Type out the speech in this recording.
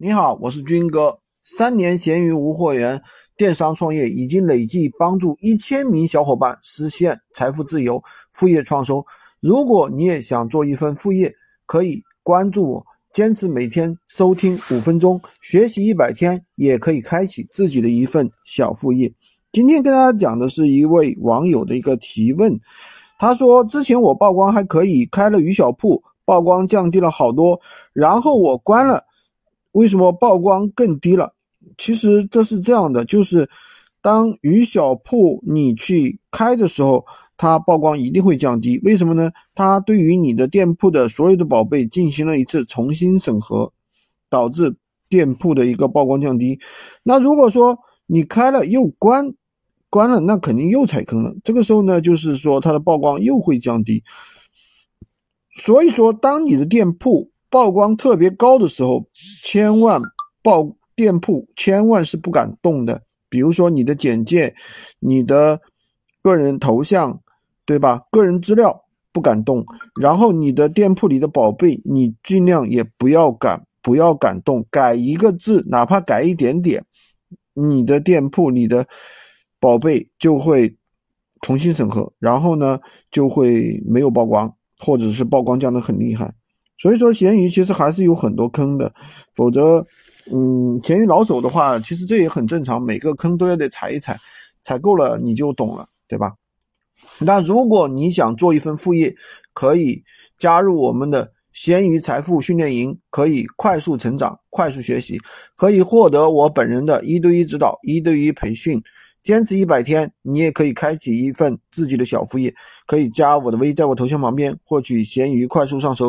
你好，我是军哥。三年闲鱼无货源电商创业，已经累计帮助一千名小伙伴实现财富自由、副业创收。如果你也想做一份副业，可以关注我，坚持每天收听五分钟，学习一百天，也可以开启自己的一份小副业。今天跟大家讲的是一位网友的一个提问，他说：之前我曝光还可以，开了鱼小铺，曝光降低了好多，然后我关了。为什么曝光更低了？其实这是这样的，就是当鱼小铺你去开的时候，它曝光一定会降低。为什么呢？它对于你的店铺的所有的宝贝进行了一次重新审核，导致店铺的一个曝光降低。那如果说你开了又关，关了那肯定又踩坑了。这个时候呢，就是说它的曝光又会降低。所以说，当你的店铺，曝光特别高的时候，千万曝店铺千万是不敢动的。比如说你的简介、你的个人头像，对吧？个人资料不敢动。然后你的店铺里的宝贝，你尽量也不要敢不要敢动。改一个字，哪怕改一点点，你的店铺你的宝贝就会重新审核，然后呢就会没有曝光，或者是曝光降得很厉害。所以说，闲鱼其实还是有很多坑的，否则，嗯，闲鱼老手的话，其实这也很正常，每个坑都要得踩一踩，踩够了你就懂了，对吧？那如果你想做一份副业，可以加入我们的闲鱼财富训练营，可以快速成长、快速学习，可以获得我本人的一对一指导、一对一培训，坚持一百天，你也可以开启一份自己的小副业。可以加我的微，在我头像旁边获取闲鱼快速上手。